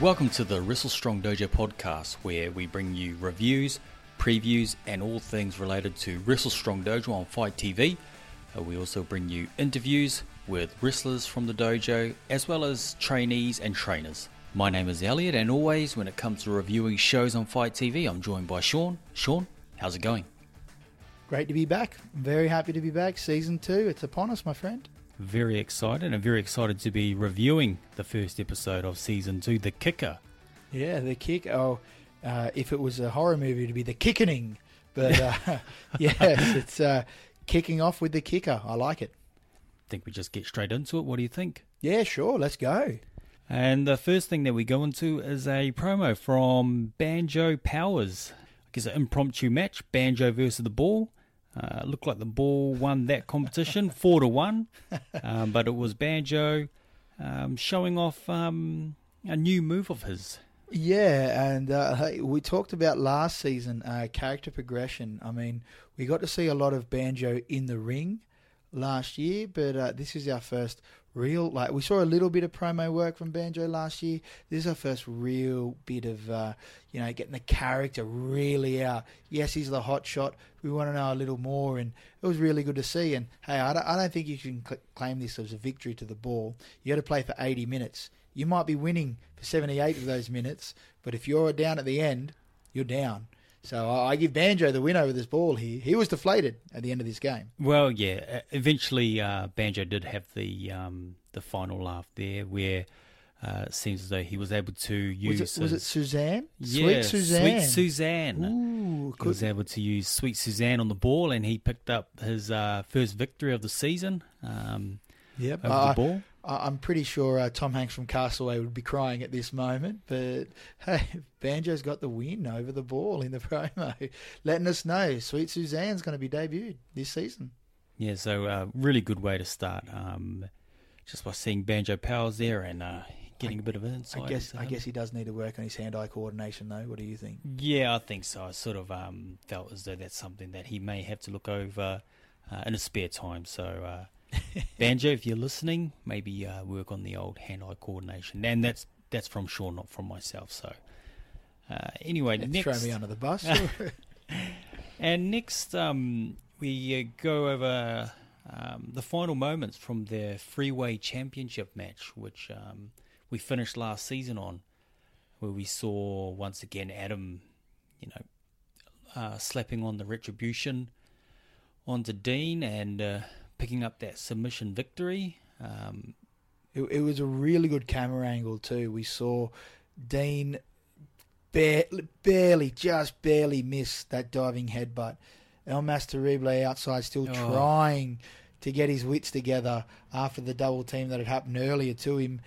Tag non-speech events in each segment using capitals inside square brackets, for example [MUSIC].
Welcome to the Wrestle Strong Dojo podcast, where we bring you reviews, previews, and all things related to Wrestle Strong Dojo on Fight TV. Uh, we also bring you interviews with wrestlers from the dojo, as well as trainees and trainers. My name is Elliot, and always when it comes to reviewing shows on Fight TV, I'm joined by Sean. Sean, how's it going? Great to be back. Very happy to be back. Season two, it's upon us, my friend very excited and very excited to be reviewing the first episode of season two, The Kicker. Yeah, The Kick. Oh, uh, if it was a horror movie, it'd be The Kickening. But [LAUGHS] uh, [LAUGHS] yes, it's uh, kicking off with The Kicker. I like it. think we just get straight into it. What do you think? Yeah, sure. Let's go. And the first thing that we go into is a promo from Banjo Powers. I guess an impromptu match, Banjo versus the Ball. Uh, looked like the ball won that competition [LAUGHS] four to one, um, but it was Banjo um, showing off um, a new move of his. Yeah, and uh, we talked about last season uh, character progression. I mean, we got to see a lot of Banjo in the ring last year, but uh, this is our first real like we saw a little bit of promo work from Banjo last year. This is our first real bit of uh, you know getting the character really out. Yes, he's the hot shot. We want to know a little more, and it was really good to see. And hey, I don't, I don't think you can cl- claim this as a victory to the ball. You got to play for 80 minutes. You might be winning for 78 of those minutes, but if you're down at the end, you're down. So I give Banjo the win over this ball here. He was deflated at the end of this game. Well, yeah. Eventually, uh, Banjo did have the um, the final laugh there, where uh, it seems as though he was able to use. Was it, was it Suzanne? Yeah, Sweet Suzanne. Sweet Suzanne. Ooh, he was able to use Sweet Suzanne on the ball, and he picked up his uh, first victory of the season. Um, yep. over the ball. I'm pretty sure uh, Tom Hanks from Castaway would be crying at this moment, but [LAUGHS] hey, Banjo's got the win over the ball in the [LAUGHS] promo, letting us know Sweet Suzanne's going to be debuted this season. Yeah, so uh, really good way to start, um, just by seeing Banjo Powers there and uh, getting I, a bit of insight. I guess I guess he does need to work on his hand-eye coordination, though. What do you think? Yeah, I think so. I sort of um, felt as though that's something that he may have to look over uh, in his spare time. So uh, [LAUGHS] Banjo, if you're listening, maybe uh, work on the old hand-eye coordination. And that's that's from Sean, not from myself. So uh, anyway, next throw me under the bus. [LAUGHS] [LAUGHS] and next, um, we uh, go over um, the final moments from the Freeway Championship match, which um, we finished last season on, where we saw once again Adam, you know, uh, slapping on the retribution onto Dean and uh, picking up that submission victory. Um, it, it, was a really good camera angle too. We saw Dean barely, barely, just barely miss that diving headbutt. El Terrible outside still oh. trying to get his wits together after the double team that had happened earlier to him.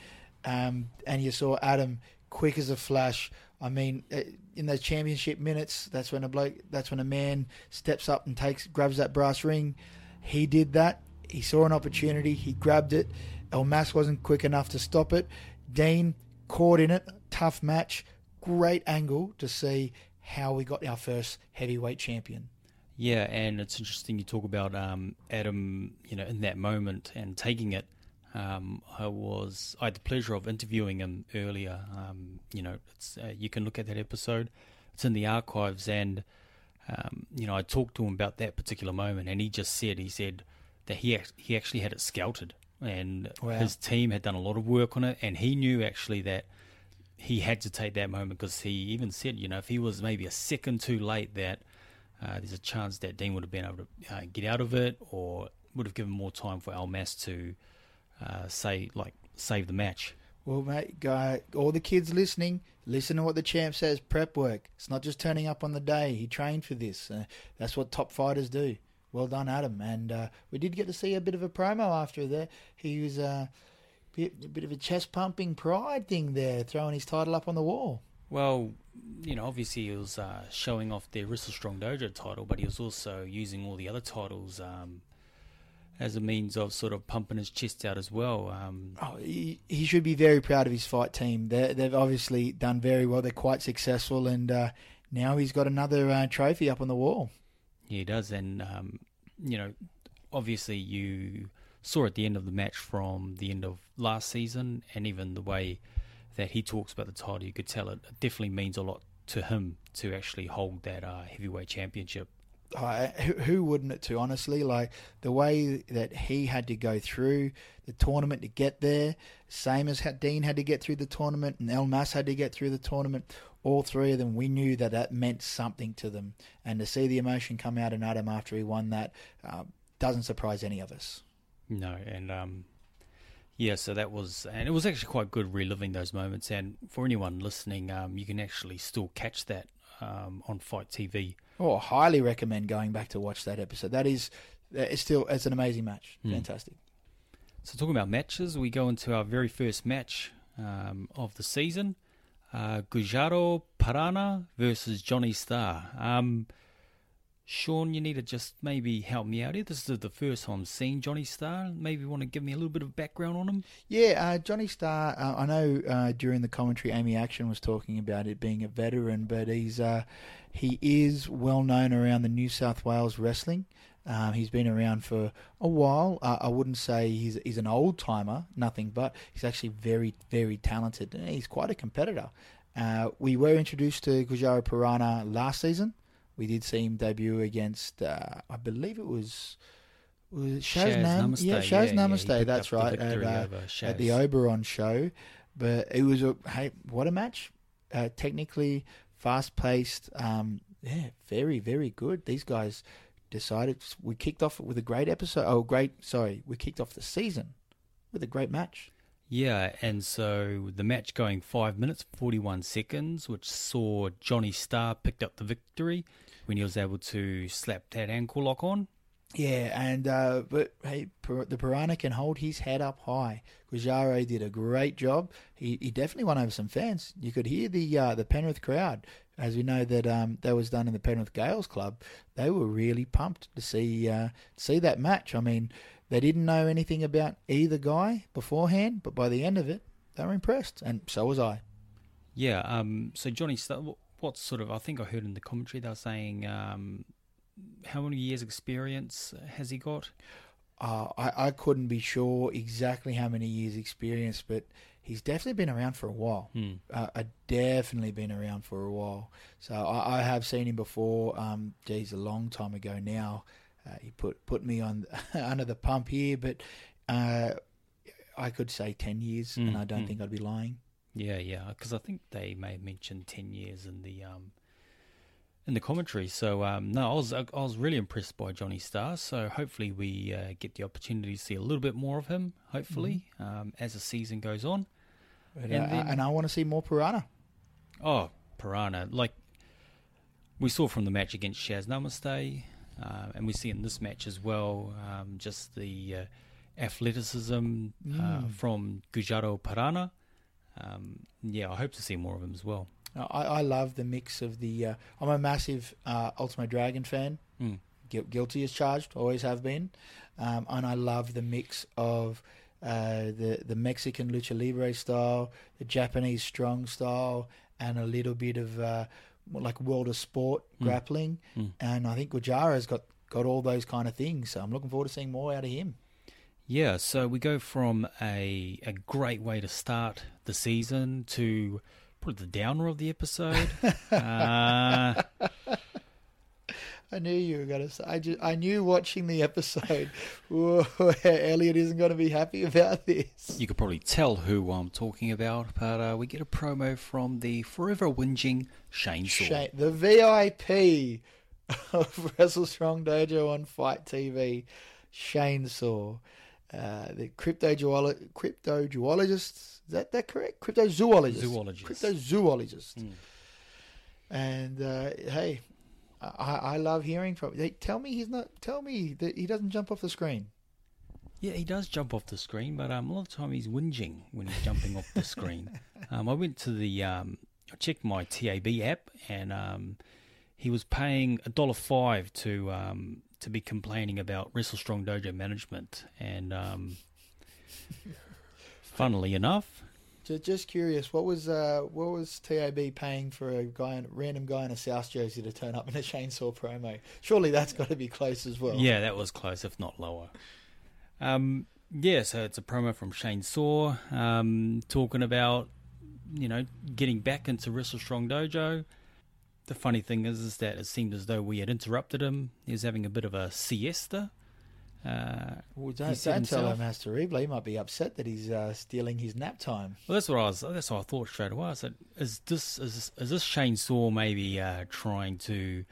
Um, and you saw Adam quick as a flash. I mean, uh, in those championship minutes, that's when a bloke, that's when a man steps up and takes, grabs that brass ring. He did that. He saw an opportunity. He grabbed it. El Mas wasn't quick enough to stop it. Dean caught in it. Tough match. Great angle to see how we got our first heavyweight champion. Yeah, and it's interesting you talk about um, Adam, you know, in that moment and taking it. Um, I was I had the pleasure of interviewing him earlier. Um, you know, uh, you can look at that episode. It's in the archives, and um, you know, I talked to him about that particular moment, and he just said, he said that he he actually had it scouted, and wow. his team had done a lot of work on it, and he knew actually that he had to take that moment because he even said, you know, if he was maybe a second too late, that uh, there's a chance that Dean would have been able to uh, get out of it, or would have given more time for El Mas to uh, say like save the match. Well, mate, guy, all the kids listening, listen to what the champ says. Prep work. It's not just turning up on the day. He trained for this. Uh, that's what top fighters do. Well done, Adam. And uh, we did get to see a bit of a promo after there. He was uh, a bit, bit of a chest pumping pride thing there, throwing his title up on the wall. Well, you know, obviously he was uh, showing off the Wrestle Strong Dojo title, but he was also using all the other titles um, as a means of sort of pumping his chest out as well. Um, oh, he, he, should be very proud of his fight team. they have obviously done very well. They're quite successful, and uh, now he's got another uh, trophy up on the wall. Yeah, he does, and um, you know, obviously you saw at the end of the match from the end of last season, and even the way that he talks about the title, you could tell it definitely means a lot to him to actually hold that uh, heavyweight championship. Who, wouldn't it to honestly? Like the way that he had to go through the tournament to get there same as how dean had to get through the tournament and el mas had to get through the tournament all three of them we knew that that meant something to them. And to see the emotion come out in adam after he won that uh, doesn't surprise any of us. No and um, yeah so that was and it was actually quite good reliving those moments. And for anyone listening um, you can actually still catch that um, on fight tv Oh, highly recommend going back to watch that episode. That is, it's still it's an amazing match. Hmm. Fantastic. So talking about matches, we go into our very first match um, of the season: uh, Gujarro Piranha versus Johnny Star. Um, Sean, you need to just maybe help me out here. This is the first time I'm seeing Johnny Star. Maybe you want to give me a little bit of background on him. Yeah, uh, Johnny Star. Uh, I know uh, during the commentary, Amy Action was talking about it being a veteran, but he's uh, he is well known around the New South Wales wrestling. Um, he's been around for a while. Uh, I wouldn't say he's he's an old timer, nothing, but he's actually very very talented. He's quite a competitor. Uh, we were introduced to Gujarro Piranha last season. We did see him debut against, uh, I believe it was, was Shaz, Shaz Nam- Namaste. Yeah, Shaz Yeah, yeah, Namaste. picked that's up the right. At, uh, at the Oberon show. But it was a hey, what a match! Uh, technically fast paced. Um, yeah, very very good. These guys decided we kicked off with a great episode. Oh, great! Sorry, we kicked off the season with a great match. Yeah, and so the match going five minutes, 41 seconds, which saw Johnny Star picked up the victory when he was able to slap that ankle lock on. Yeah, and uh, but hey, the Piranha can hold his head up high. Gujarro did a great job. He he definitely won over some fans. You could hear the uh, the Penrith crowd, as we know that um, that was done in the Penrith Gaels Club. They were really pumped to see uh, see that match. I mean, they didn't know anything about either guy beforehand, but by the end of it, they were impressed, and so was I. Yeah, um, so Johnny what sort of, I think I heard in the commentary they were saying, um, how many years experience has he got? Uh, I, I couldn't be sure exactly how many years experience, but he's definitely been around for a while. Hmm. Uh, uh, definitely been around for a while. So I, I have seen him before. Um, geez, a long time ago now. Uh, he put put me on [LAUGHS] under the pump here, but uh, I could say ten years, and Mm, I don't mm. think I'd be lying. Yeah, yeah, because I think they may have mentioned ten years in the um, in the commentary. So um, no, I was I was really impressed by Johnny Star. So hopefully we uh, get the opportunity to see a little bit more of him. Hopefully, um, as the season goes on. But, And uh, then- and I want to see more Piranha. Oh, Piranha! Like we saw from the match against Shaz Namaste, uh, and we see in this match as well, um, just the uh, athleticism uh, Mm. from Gujarro Piranha. Um, yeah, I hope to see more of him as well. I, I love the mix of the. Uh, I'm a massive uh, Ultimo Dragon fan. Mm. Gu- guilty as charged, always have been, um, and I love the mix of uh, the the Mexican lucha libre style, the Japanese strong style, and a little bit of uh, like world of sport Mm. grappling. Mm. And I think Gujaro's got got all those kind of things. So I'm looking forward to seeing more out of him. Yeah, so we go from a a great way to start the season to probably the downer of the episode. [LAUGHS] uh, I knew you were to say. I, just, I knew watching the episode, [LAUGHS] whoa, Elliot isn't going to be happy about this. You could probably tell who I'm talking about, but uh, we get a promo from the forever whinging Shane Saw. Shane, the VIP of [LAUGHS] Wrestle Strong Dojo on Fight TV, Shane Saw, uh, the cryptozoolo- cryptozoologist. Is that that correct? Cryptozoologist. Zoologist. Cryptozoologist. Mm. And uh, hey, I, I love hearing from. They, tell me he's not. Tell me that he doesn't jump off the screen. Yeah, he does jump off the screen, but um, a lot of time he's whinging when he's jumping off the screen. [LAUGHS] Um, I went to the, um, I checked my TAB app, and um, he was paying a dollar five to um, to be complaining about Wrestle Strong Dojo management, and um, [LAUGHS] funnily enough, Just, just curious, what was uh, what was TAB paying for a guy, in, random guy in a South jersey to turn up in a chainsaw promo? Surely that's got to be close as well. yeah, that was close, if not lower. Um, yeah, so it's a promo from Shane Saw um, talking about you know, getting back into Wrestle Strong Dojo. The funny thing is, is that it seemed as though we had interrupted him. He was having a bit of a siesta. Uh, Well, don't, don't tell him, Master Rebley. He might be upset that he's uh, stealing his nap time. well, that's what I was. That's what I thought straight away. I said, "Is this is is this Shane Saw maybe uh, trying to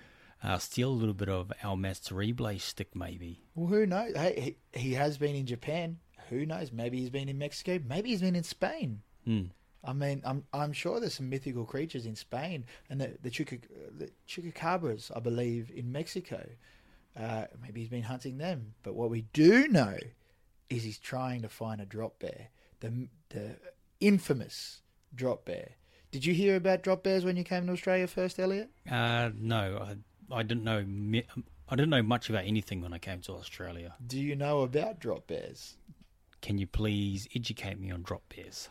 uh, steal a little bit of our Master Replay stick? Maybe." Well, who knows? Hey, he, he has been in Japan. Who knows? Maybe he's been in Mexico. Maybe he's been in Spain. Hmm. I mean, I'm I'm sure there's some mythical creatures in Spain, and the the, Chuca, the I believe, in Mexico. Uh, maybe he's been hunting them. But what we do know is he's trying to find a drop bear, the the infamous drop bear. Did you hear about drop bears when you came to Australia first, Elliot? Uh, no, I, I didn't know. I didn't know much about anything when I came to Australia. Do you know about drop bears? Can you please educate me on drop bears?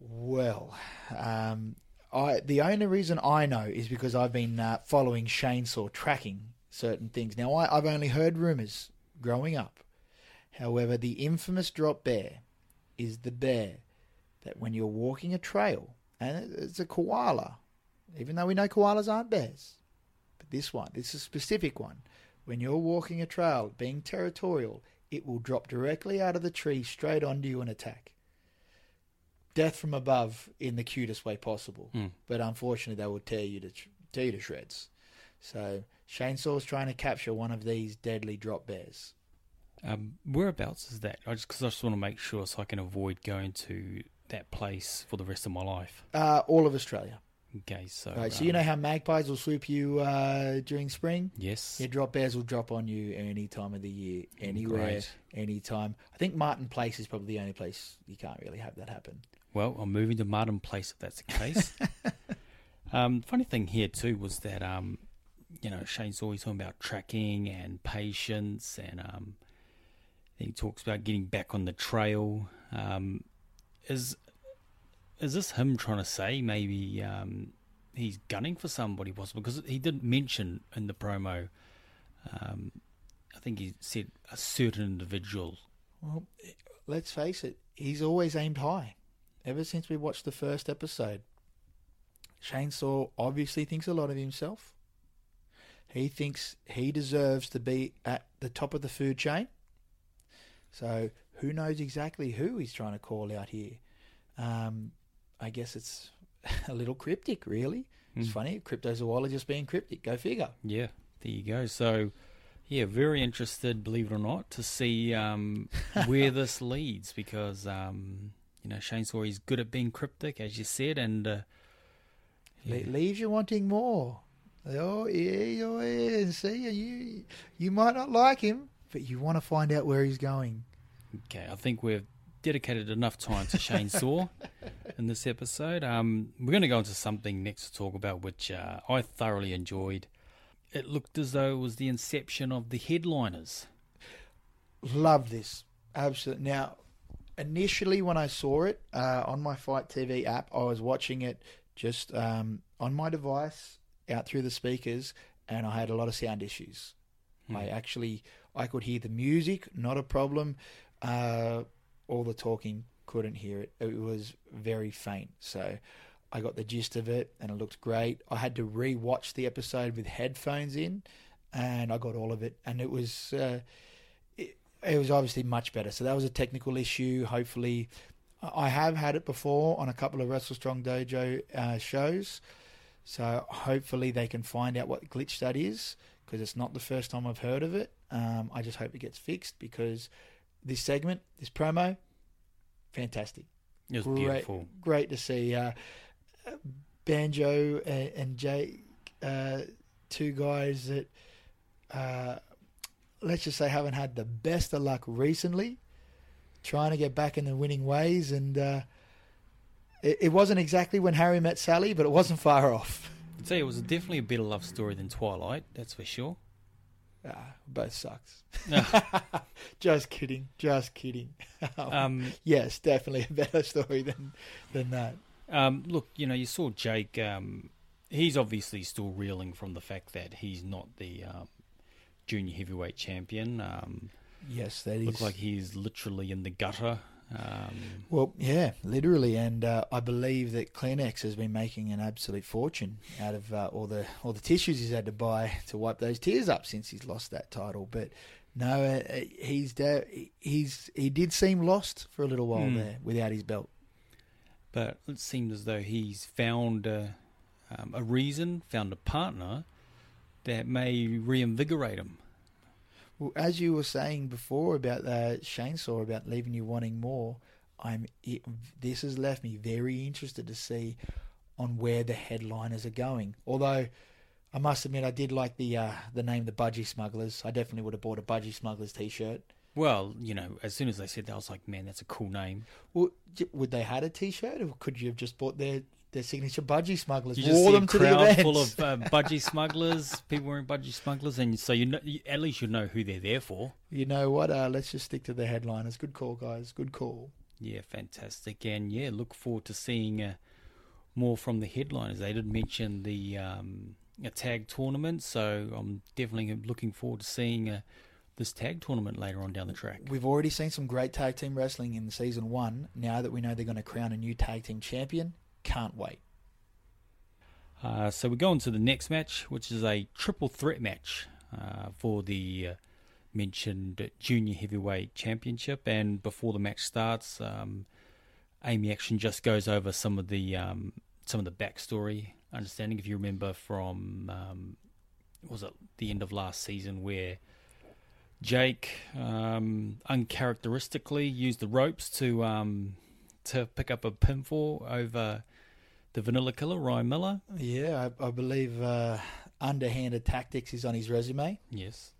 Well, um, I the only reason I know is because I've been uh, following Chainsaw, tracking certain things. Now, I, I've only heard rumours growing up. However, the infamous drop bear is the bear that when you're walking a trail, and it's a koala, even though we know koalas aren't bears, but this one, this is a specific one. When you're walking a trail, being territorial, it will drop directly out of the tree straight onto you and attack death from above in the cutest way possible. Hmm. But unfortunately, they will tear you to tear you to shreds. So Chainsaw's trying to capture one of these deadly drop bears. Um, whereabouts is that? I just because I just want to make sure so I can avoid going to that place for the rest of my life. Uh, all of Australia. Okay, so Right, so you um, know how magpies will swoop you uh, during spring. yes, Yeah, drop bears will drop on you any time of the year, anywhere, Great. anytime. I think Martin Place is probably the only place you can't really have that happen. Well, I'm moving to Martin Place if that's the case. [LAUGHS] um, funny thing here too was that um, you know Shane's always talking about tracking and patience, and um, he talks about getting back on the trail. Um, is is this him trying to say maybe um, he's gunning for somebody possible? Because he didn't mention in the promo. Um, I think he said a certain individual. Well, let's face it, he's always aimed high. Ever since we watched the first episode, Shane Saw obviously thinks a lot of himself. He thinks he deserves to be at the top of the food chain. So who knows exactly who he's trying to call out here? Um, I guess it's [LAUGHS] a little cryptic, really. It's Mm. funny, cryptozoologist being cryptic. Go figure. Yeah, there you go. So, yeah, very interested, believe it or not, to see um, [LAUGHS] where this leads because, um, you know, Shane Saw is good at being cryptic, as you said, and uh, yeah. leaves you wanting more. Oh yeah, oh yeah. See, you you might not like him, but you want to find out where he's going. okay, I think we've dedicated enough time to Shane [LAUGHS] Saw in this episode. Um, we're going to go into something next to talk about, which uh, I thoroughly enjoyed. It looked as though it was the inception of the headliners. Love this, absolutely. Now, initially when I saw it uh, on my Fight TV app, I was watching it just um, on my device out through the speakers, and I had a lot of sound issues. Hmm. I actually I could hear the music, not a problem. Uh, all the talking, couldn't hear it. It was very faint. So I got the gist of it, and it looked great. I had to re-watch the episode with headphones in, and I got all of it, and it was. Uh, it, was obviously much better. So that was a technical issue. Hopefully, I have had it before on a couple of Wrestle Strong Dojo uh, shows. So hopefully they can find out what glitch that is because it's not the first time I've heard of it. Um, I just hope it gets fixed because this segment, this promo, fantastic. It was Great, beautiful. great to see uh, Banjo and, and Jake, uh, two guys that uh, let's just say haven't had the best of luck recently, trying to get back in the winning ways, and uh, it, it wasn't exactly when Harry met Sally, but it wasn't far off. I'd say it was definitely a better love story than Twilight, that's for sure. Ah, both sucks. [LAUGHS] just kidding, just kidding. [LAUGHS] um, yes, definitely a better story than than that. Um, look, you know, you saw Jake. Um, he's obviously still reeling from the fact that he's not the um, junior heavyweight champion. Um, Yes, that is. looked like he's literally in the gutter Um, Well, yeah, literally, and uh, I believe that Kleenex has been making an absolute fortune out of uh, all the all the tissues he's had to buy to wipe those tears up since he's lost that title. But no, uh, he's da- he's he did seem lost for a little while Hmm. there without his belt. but it seems as though he's found uh, um, a reason, found a partner that may reinvigorate him. Well, as you were saying before about uh, Chainsaw about leaving you wanting more, I'm it, this has left me very interested to see on where the headliners are going. Although I must admit I did like the uh, the name the Budgie Smugglers. I definitely would have bought a Budgie Smugglers t-shirt. Well, you know, as soon as they said that, I was like, man, that's a cool name. Well, would they had a t-shirt, or could you have just bought their their signature Budgie Smugglers? You just wore see them a to the events. full of [LAUGHS] uh, budgie smugglers, people wearing budgie smugglers, and so you know, you, at least you know who they're there for. You know what? Uh, let's just stick to the headliners. Good call, guys. Good call. Yeah, fantastic, and yeah, look forward to seeing uh, more from the headliners. They did mention the um, a tag tournament, so I'm definitely looking forward to seeing uh, this tag tournament later on down the track. We've already seen some great tag team wrestling in season one. Now that we know they're going to crown a new tag team champion, can't wait. Uh, so we go on to the next match, which is a triple threat match uh, for the uh, mentioned junior heavyweight championship. And before the match starts, um, Amy Action just goes over some of the um, some of the backstory understanding. If you remember from um, was it the end of last season where Jake um, uncharacteristically used the ropes to um, to pick up a pinfall over the Vanilla Killer, Ryan Miller. Yeah, I, I believe uh, underhanded tactics is on his resume. Yes.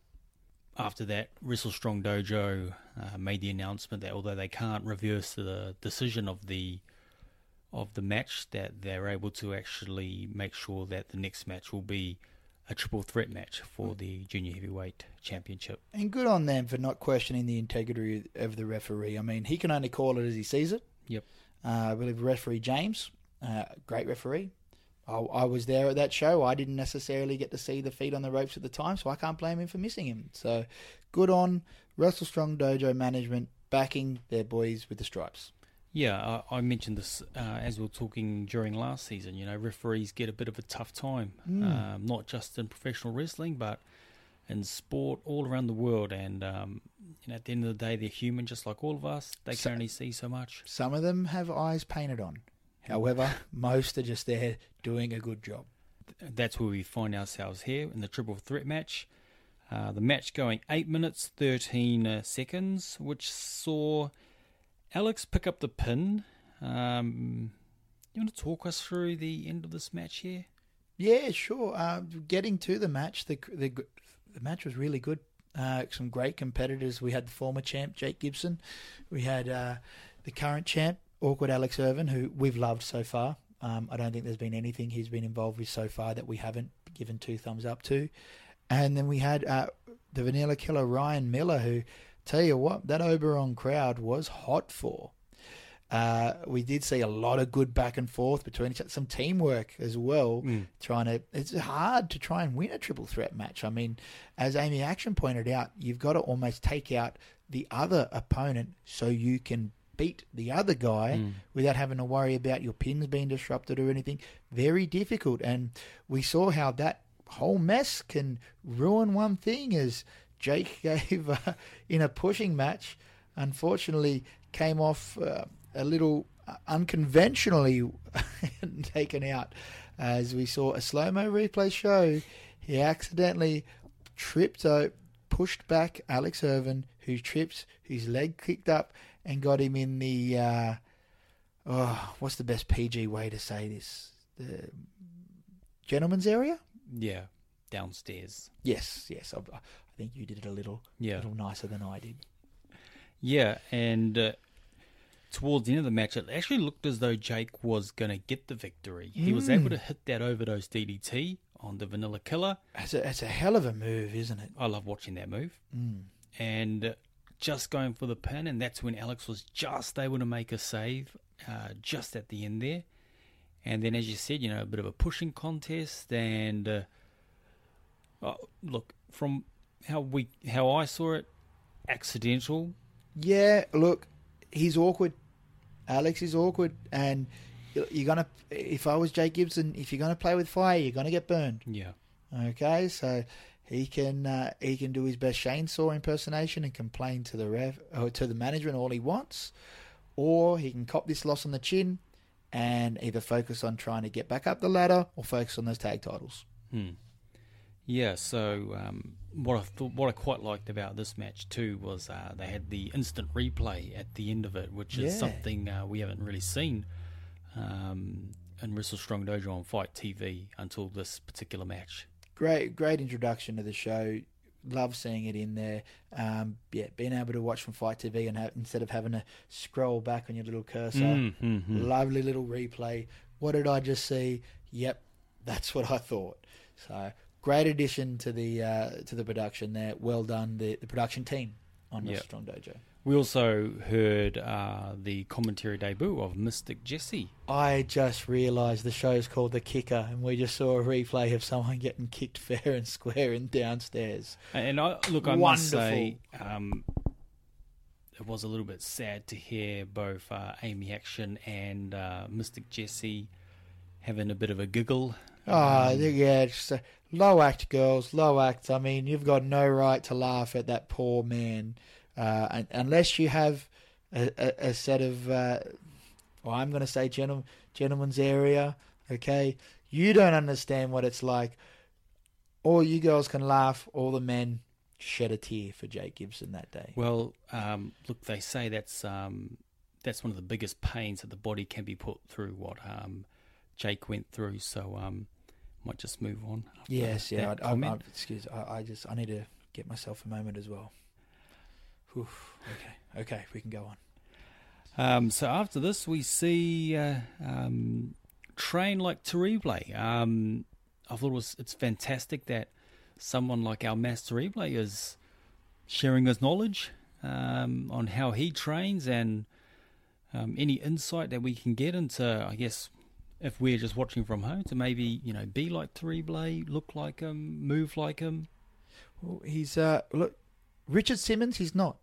After that, Wrestle Strong Dojo uh, made the announcement that although they can't reverse the decision of the of the match, that they're able to actually make sure that the next match will be a triple threat match for the junior heavyweight championship. And good on them for not questioning the integrity of the referee. I mean, he can only call it as he sees it. Yep. Uh, I believe referee James, uh, great referee. I, I was there at that show. I didn't necessarily get to see the feet on the ropes at the time, so I can't blame him for missing him. So good on Wrestle Strong Dojo management backing their boys with the stripes. Yeah, I, I mentioned this uh, as we were talking during last season. You know, referees get a bit of a tough time, Mm. um, not just in professional wrestling, but in sport all around the world. And um, you know, at the end of the day, they're human, just like all of us. They So- can only see so much. Some of them have eyes painted on. However, [LAUGHS] most are just there doing a good job. That's where we find ourselves here in the triple threat match. Uh, the match going eight minutes thirteen uh, seconds, which saw Alex pick up the pin. Um, you want to talk us through the end of this match here? Yeah, sure. Uh, getting to the match, the the the match was really good. Uh, some great competitors. We had the former champ Jake Gibson. We had uh, the current champ Awkward Alex Irvin, who we've loved so far. Um, I don't think there's been anything he's been involved with so far that we haven't given two thumbs up to. And then we had uh, the Vanilla Killer Ryan Miller, who tell you what that Oberon crowd was hot for. Uh, we did see a lot of good back and forth between each other, some teamwork as well trying to it's hard to try and win a triple threat match. I mean, as Amy Action pointed out, you've got to almost take out the other opponent so you can beat the other guy Mm. without having to worry about your pins being disrupted or anything. Very difficult. And we saw how that whole mess can ruin one thing as Jake [LAUGHS] gave uh, in a pushing match, unfortunately came off uh, a little unconventionally [LAUGHS] taken out. As we saw a slow mo replay show, he accidentally tripped out, pushed back Alex Irvin, who tripped, whose leg kicked up, and got him in the. Uh, oh, what's the best PG way to say this? The gentleman's area? Yeah, downstairs. Yes, yes. I, I think you did it a little, Yeah, little nicer than I did. Yeah, and uh, towards the end of the match, it actually looked as though Jake was going to get the victory. He was Mm. able to hit that overdose DDT on the Vanilla Killer. That's a, it's a hell of a move, isn't it? I love watching that move. Mm. and uh, just going for the pin, and that's when Alex was just able to make a save, uh, just at the end there. And then, as you said, you know, a bit of a pushing contest, and uh, oh, look from how we how I saw it, accidental. Yeah, look, he's awkward. Alex is awkward, and you're gonna. If I was Jake Gibson, if you're gonna play with fire, you're gonna get burned. Yeah. Okay, so he can uh, he can do his best Shane Saw impersonation and complain to the ref or to the management all he wants, or he can cop this loss on the chin and either focus on trying to get back up the ladder or focus on those tag titles. Hmm. Yeah, so um, what I thought, what I quite liked about this match too was uh, they had the instant replay at the end of it, which is Yeah. something uh, we haven't really seen um, in Wrestle Strong Dojo on Fight TV until this particular match. Great, great introduction to the show. Love seeing it in there. Um, yeah, being able to watch from Fight TV and have, instead of having to scroll back on your little cursor. Mm, mm, mm. Lovely little replay. What did I just see? Yep, that's what I thought. So great addition to the uh, to the production there. Well done, the, the production team on the Strong Dojo. We also heard uh, the commentary debut of Mystic Jesse. I just realised the show's called The Kicker, and we just saw a replay of someone getting kicked [LAUGHS] fair and square and downstairs. And I look, I must say, um, it was a little bit sad to hear both uh, Amy Action and uh, Mystic Jesse having a bit of a giggle. Oh, Um, yeah, it's, uh, low act, girls, low act. I mean, you've got no right to laugh at that poor man, uh, un- unless you have a, a, a set of, uh, well, I'm going to say gentle, gentleman's area. Okay, you don't understand what it's like. All you girls can laugh. All the men shed a tear for Jake Gibson that day. Well, um, look, they say that's um, that's one of the biggest pains that the body can be put through. What um, Jake went through, so um, might just move on. Yes, yeah. I, I, excuse. I, I just I need to get myself a moment as well. Whew, okay, okay, we can go on. Um, so after this, we see uh, um, train like Terrible. Um, I thought it was it's fantastic that someone like our Master Terrible is sharing his knowledge um, on how he trains and um, any insight that we can get into. I guess if we're just watching from home, to maybe you know be like Terrible, look like him, move like him. Well, he's uh look, Richard Simmons. He's not.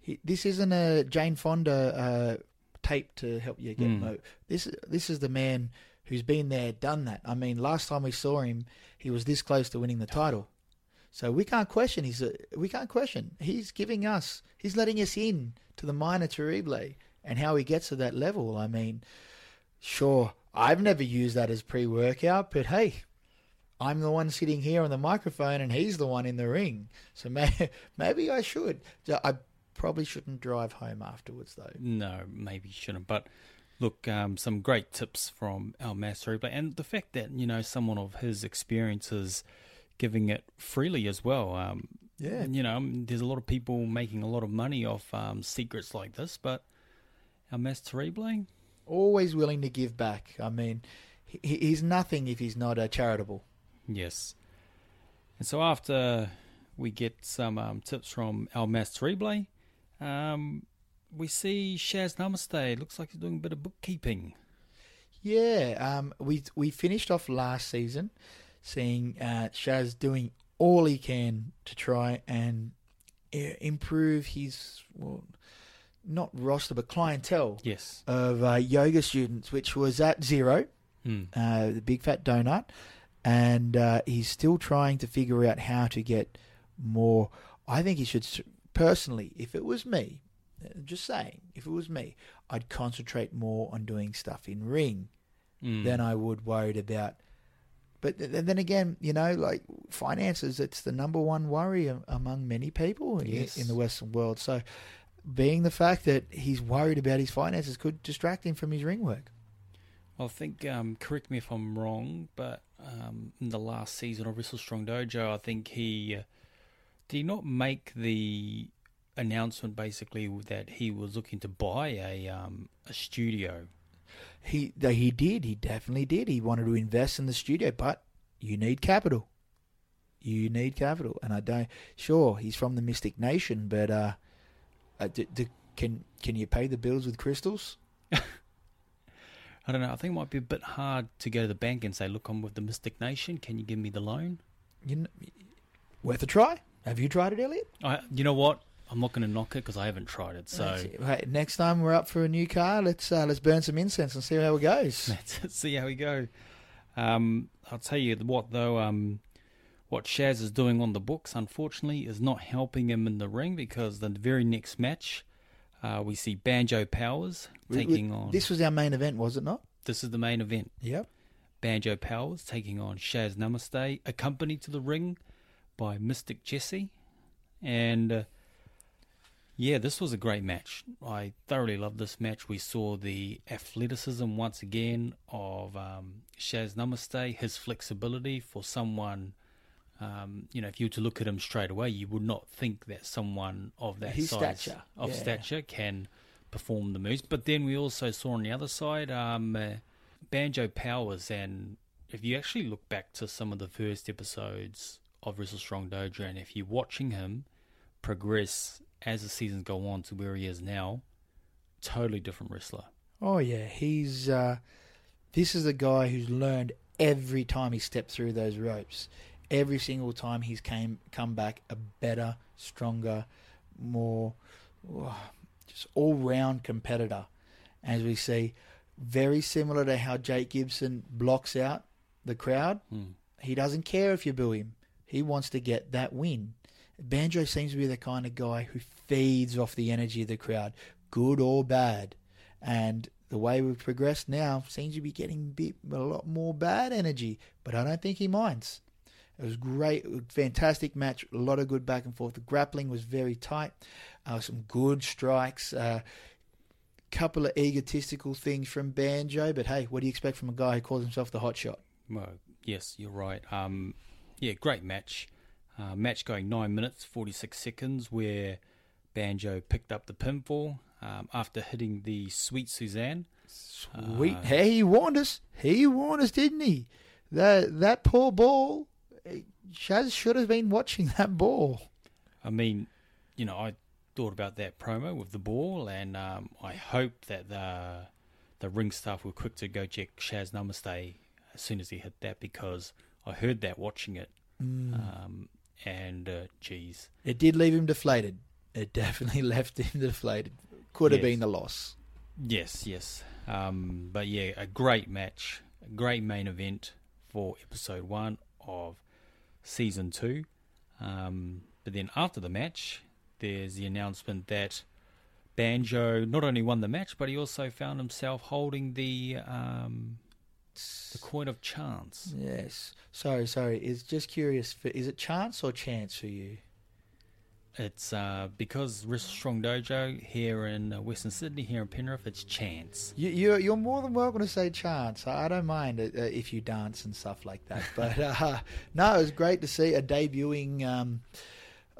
He, this isn't a Jane Fonda uh, tape to help you get Hmm. mo. This this is the man who's been there, done that. I mean, last time we saw him, he was this close to winning the title. So we can't question. He's a, we can't question. He's giving us. He's letting us in to the minor terrible and how he gets to that level. I mean, sure, I've never used that as pre-workout, but hey, I'm the one sitting here on the microphone and he's the one in the ring. So may, [LAUGHS] maybe I should. I probably shouldn't drive home afterwards though. No, maybe you shouldn't. But look, um, some great tips from our master replay, and the fact that you know someone of his experiences giving it freely as well. Um, Yeah. you know, um, there's a lot of people making a lot of money off um, secrets like this, but our master replay, Always willing to give back. I mean, he, he's nothing if he's not uh, charitable. yes. And so after we get some um, tips from our master replay, um, we see Shaz Namaste. Looks like he's doing a bit of bookkeeping. Yeah, um, we we finished off last season seeing uh, Shaz doing all he can to try and uh, improve his well, not roster but clientele Yes. of uh, yoga students, which was at zero, Hmm. uh, the big fat donut, and uh, he's still trying to figure out how to get more. I think he should personally, if it was me, uh, just saying, if it was me, I'd concentrate more on doing stuff in ring Mm. than I would worried about. But th- then again, you know, like finances, it's the number one worry among many people Yes. in the Western world. So, being the fact that he's worried about his finances could distract him from his ring work. I think, um, correct me if I'm wrong, but um, in the last season of Wrestle Strong Dojo, I think he uh, did he not make the announcement basically that he was looking to buy a um, a studio. He he did. He definitely did. He wanted to invest in the studio, but you need capital. You need capital, and I don't. Sure, he's from the Mystic Nation, but uh, uh d- d- can can you pay the bills with crystals? [LAUGHS] I don't know. I think it might be a bit hard to go to the bank and say, "Look, I'm with the Mystic Nation. Can you give me the loan?" You kn- worth a try. Have you tried it, Elliot? I, you know what? I'm not going to knock it because I haven't tried it. So it. Hey, next time we're up for a new car, let's uh, let's burn some incense and see how it goes. [LAUGHS] let's see how we go. Um, I'll tell you what though. Um, what Shaz is doing on the books, unfortunately, is not helping him in the ring because the very next match, uh, we see Banjo Powers We- we- taking on. This was our main event, was it not? this is the main event. Yep. Banjo Powers taking on Shaz Namaste, accompanied to the ring by Mystic Jesse. And uh, yeah, this was a great match. I thoroughly loved this match. We saw the athleticism once again of um, Shaz Namaste, his flexibility for someone. Um, you know, if you were to look at him straight away, you would not think that someone of that His size stature, of yeah. stature can perform the moves. But then we also saw on the other side um, uh, Banjo Powers, and if you actually look back to some of the first episodes of Wrestle Strong Dojo, and if you're watching him progress as the seasons go on to where he is now, totally different wrestler. Oh yeah, he's uh, this is a guy who's learned every time he stepped through those ropes. Every single time he's came come back a better, stronger, more oh, just all round competitor. As we see, very similar to how Jake Gibson blocks out the crowd. Hmm. He doesn't care if you boo him. He wants to get that win. Banjo seems to be the kind of guy who feeds off the energy of the crowd, good or bad. And the way we've progressed now seems to be getting a, bit, a lot more bad energy, but I don't think he minds. It was great, fantastic match, a lot of good back and forth. The grappling was very tight, uh, some good strikes, uh, couple of egotistical things from Banjo, but hey, what do you expect from a guy who calls himself the hot shot? Well, yes, you're right. Um, yeah, great match. Uh, match going nine minutes forty six seconds, where Banjo picked up the pinfall um, after hitting the Sweet Suzanne. Sweet. Uh, hey, he warned us. He warned us, didn't he? That that poor ball. Shaz should have been watching that ball. I mean, you know, I thought about that promo with the ball, and um, I hope that the the ring staff were quick to go check Shaz Namaste as soon as he hit that because I heard that watching it, Mm. um, and uh, geez, It did leave him deflated. It definitely [LAUGHS] left him deflated. Could have Yes. been the loss. yes, yes, um, but yeah, a great match, a great main event for episode one of season two. Um, but then after the match, there's the announcement that Banjo not only won the match, but he also found himself holding the um, the coin of chance. Yes. Sorry, sorry. Is just curious. For, is it chance or chance for you? It's uh, because Strong Dojo here in uh, Western Sydney, here in Penrith, it's chance. You, you're, you're more than welcome to say chance. I, don't mind uh, if you dance and stuff like that. [LAUGHS] But uh, no, it was great to see a debuting. Um,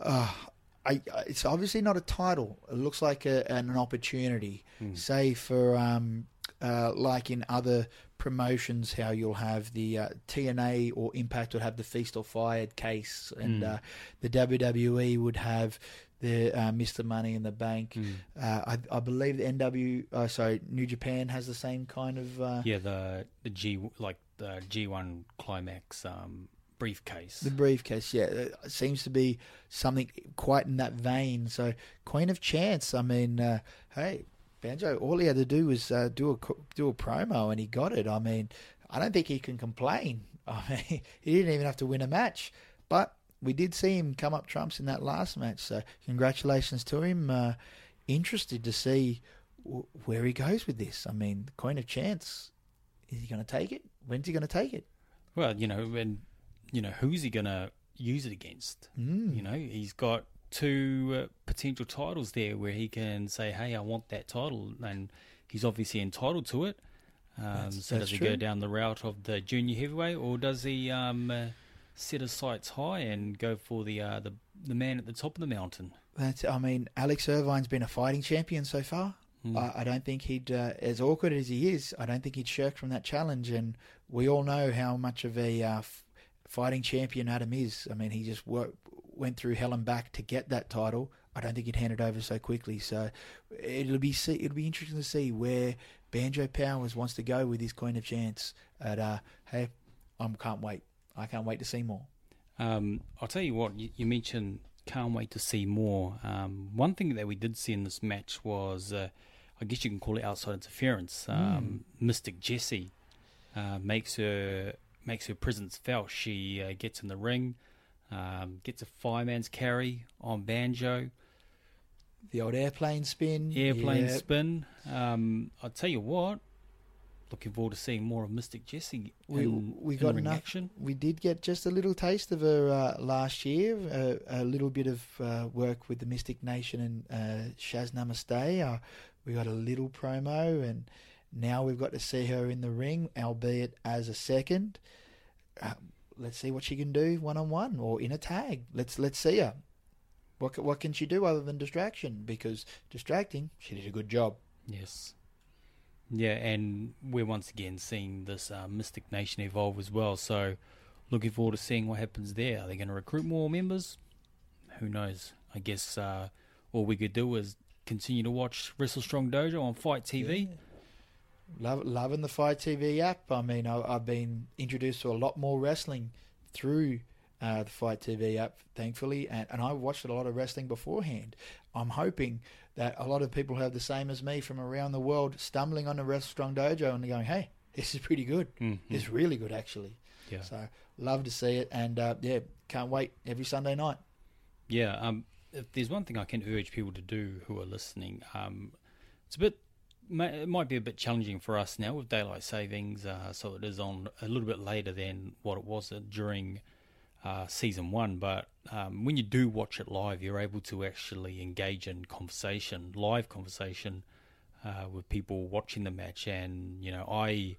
uh, I, I- it's obviously not a title. It looks like a, an opportunity. Mm. Say for um, uh, like in other promotions, how you'll have the uh, TNA or Impact would have the Feast or Fired case, and Mm. uh, the WWE would have the uh, Mr. Money in the Bank. Mm. Uh, I, I believe the NW, uh, sorry, New Japan has the same kind of. Uh, Yeah, the the G like the G one climax um, briefcase. The briefcase, yeah, it seems to be something quite in that vein. So, Queen of Chance. I mean, uh, hey, Banjo. All he had to do was uh, do a do a promo, and he got it. I mean, I don't think he can complain. [LAUGHS] I mean, he didn't even have to win a match, but we did see him come up trumps in that last match. So, congratulations to him. Uh, interested to see w- where he goes with this. I mean, Queen of Chance. Is he going to take it? When's he going to take it? well, you know, when you know who's he gonna use it against? Mm. You know, he's got two uh, potential titles there where he can say, "Hey, I want that title," and he's obviously entitled to it. Um, That's- so that's does he true. go down the route of the junior heavyweight, or does he um, uh, set his sights high and go for the uh, the the man at the top of the mountain? That's, I mean, Alex Irvine's been a fighting champion so far. Mm. I, I don't think he'd, uh, as awkward as he is, I don't think he'd shirk from that challenge. And we all know how much of a uh, f- fighting champion Adam is. I mean, he just worked, went through hell and back to get that title. I don't think he'd hand it over so quickly. So it'll be see, it'll be interesting to see where Banjo Powers wants to go with his Queen of Chance. And uh, hey, I can't wait. I can't wait to see more. Um, I'll tell you what, you, you mentioned can't wait to see more. Um, one thing that we did see in this match was, uh, I guess you can call it outside interference. Um, Mystic Jessie uh, makes her makes her presence felt. She uh, gets in the ring, um, gets a fireman's carry on Banjo, The old airplane spin. airplane yeah. spin. Um, I'll tell you what, looking forward to seeing more of Mystic Jessie. We- we got enough- action. We did get just a little taste of her uh, last year, uh, a little bit of uh, work with the Mystic Nation and uh, Shaz Namaste. Uh, we got a little promo, and now we've got to see her in the ring, albeit as a second. Let's see what she can do one on one or in a tag. Let's let's see her. What what can she do other than distraction? Because distracting, she did a good job. Yes. Yeah, and we're once again seeing this uh, Mystic Nation evolve as well. So, looking forward to seeing what happens there. Are they going to recruit more members? Who knows? I guess uh, all we could do is continue to watch Wrestle Strong Dojo on FITE TV. Yeah. Love, loving the FITE TV app. I mean, I, I've been introduced to a lot more wrestling through uh, the FITE TV app, thankfully, and, and I watched a lot of wrestling beforehand. I'm hoping that a lot of people have the same as me from around the world stumbling on the Wrestle Strong Dojo and going, hey, this is pretty good. Mhm. It's really good, actually. Yeah. So, love to see it, and uh, yeah, can't wait every Sunday night. Yeah, um, if there's one thing I can urge people to do who are listening, um, it's a bit, it might be a bit challenging for us now with daylight savings, uh, so it is on a little bit later than what it was during uh, season one. But um, when you do watch it live, you're able to actually engage in conversation, live conversation, uh, with people watching the match. And you know, I,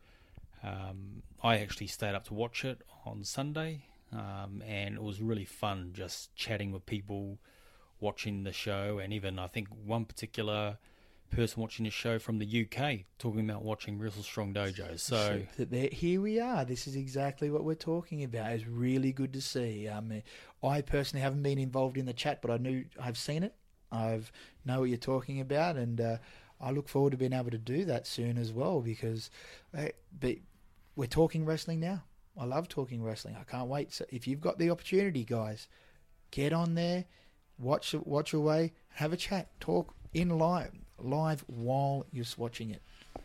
um, I actually stayed up to watch it on Sunday um, and it was really fun just chatting with people watching the show, and even I think one particular person watching the show from the UK talking about watching Wrestle Strong Dojo. So here we are. This is exactly what we're talking about. It's really good to see. Um, I personally haven't been involved in the chat, but I knew I've seen it. I've know what you're talking about, and uh, I look forward to being able to do that soon as well. Because, uh, but we're talking wrestling now. I love talking wrestling. I can't wait. So if you've got the opportunity, guys, get on there, watch watch away, have a chat, talk in live live while you're watching it.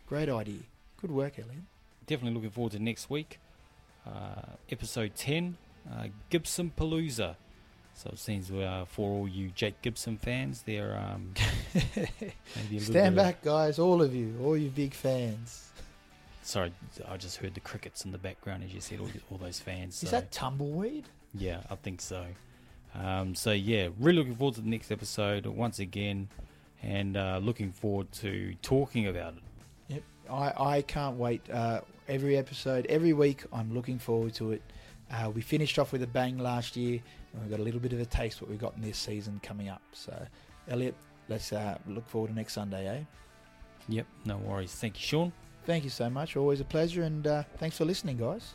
Great idea. Good work, Elliot. definitely looking forward to next week, uh, episode ten, uh, Gibson Palooza. So it seems uh, for all you Jake Gibson fans, they're um, [LAUGHS] Stand bit of- back, guys, all of you, all you big fans. Sorry, I just heard the crickets in the background as you said all, all those fans. Is that tumbleweed? Yeah, I think so. Um, so yeah, really looking forward to the next episode once again, and uh, looking forward to talking about it. Yep. I, I can't wait. Uh, every episode, every week, I'm looking forward to it. Uh, we finished off with a bang last year, and we've got a little bit of a taste what we've got in this season coming up. So, Elliot, let's uh, look forward to next Sunday, eh? Yep, no worries. Thank you, Sean. Thank you so much. Always a pleasure, and uh, thanks for listening, guys.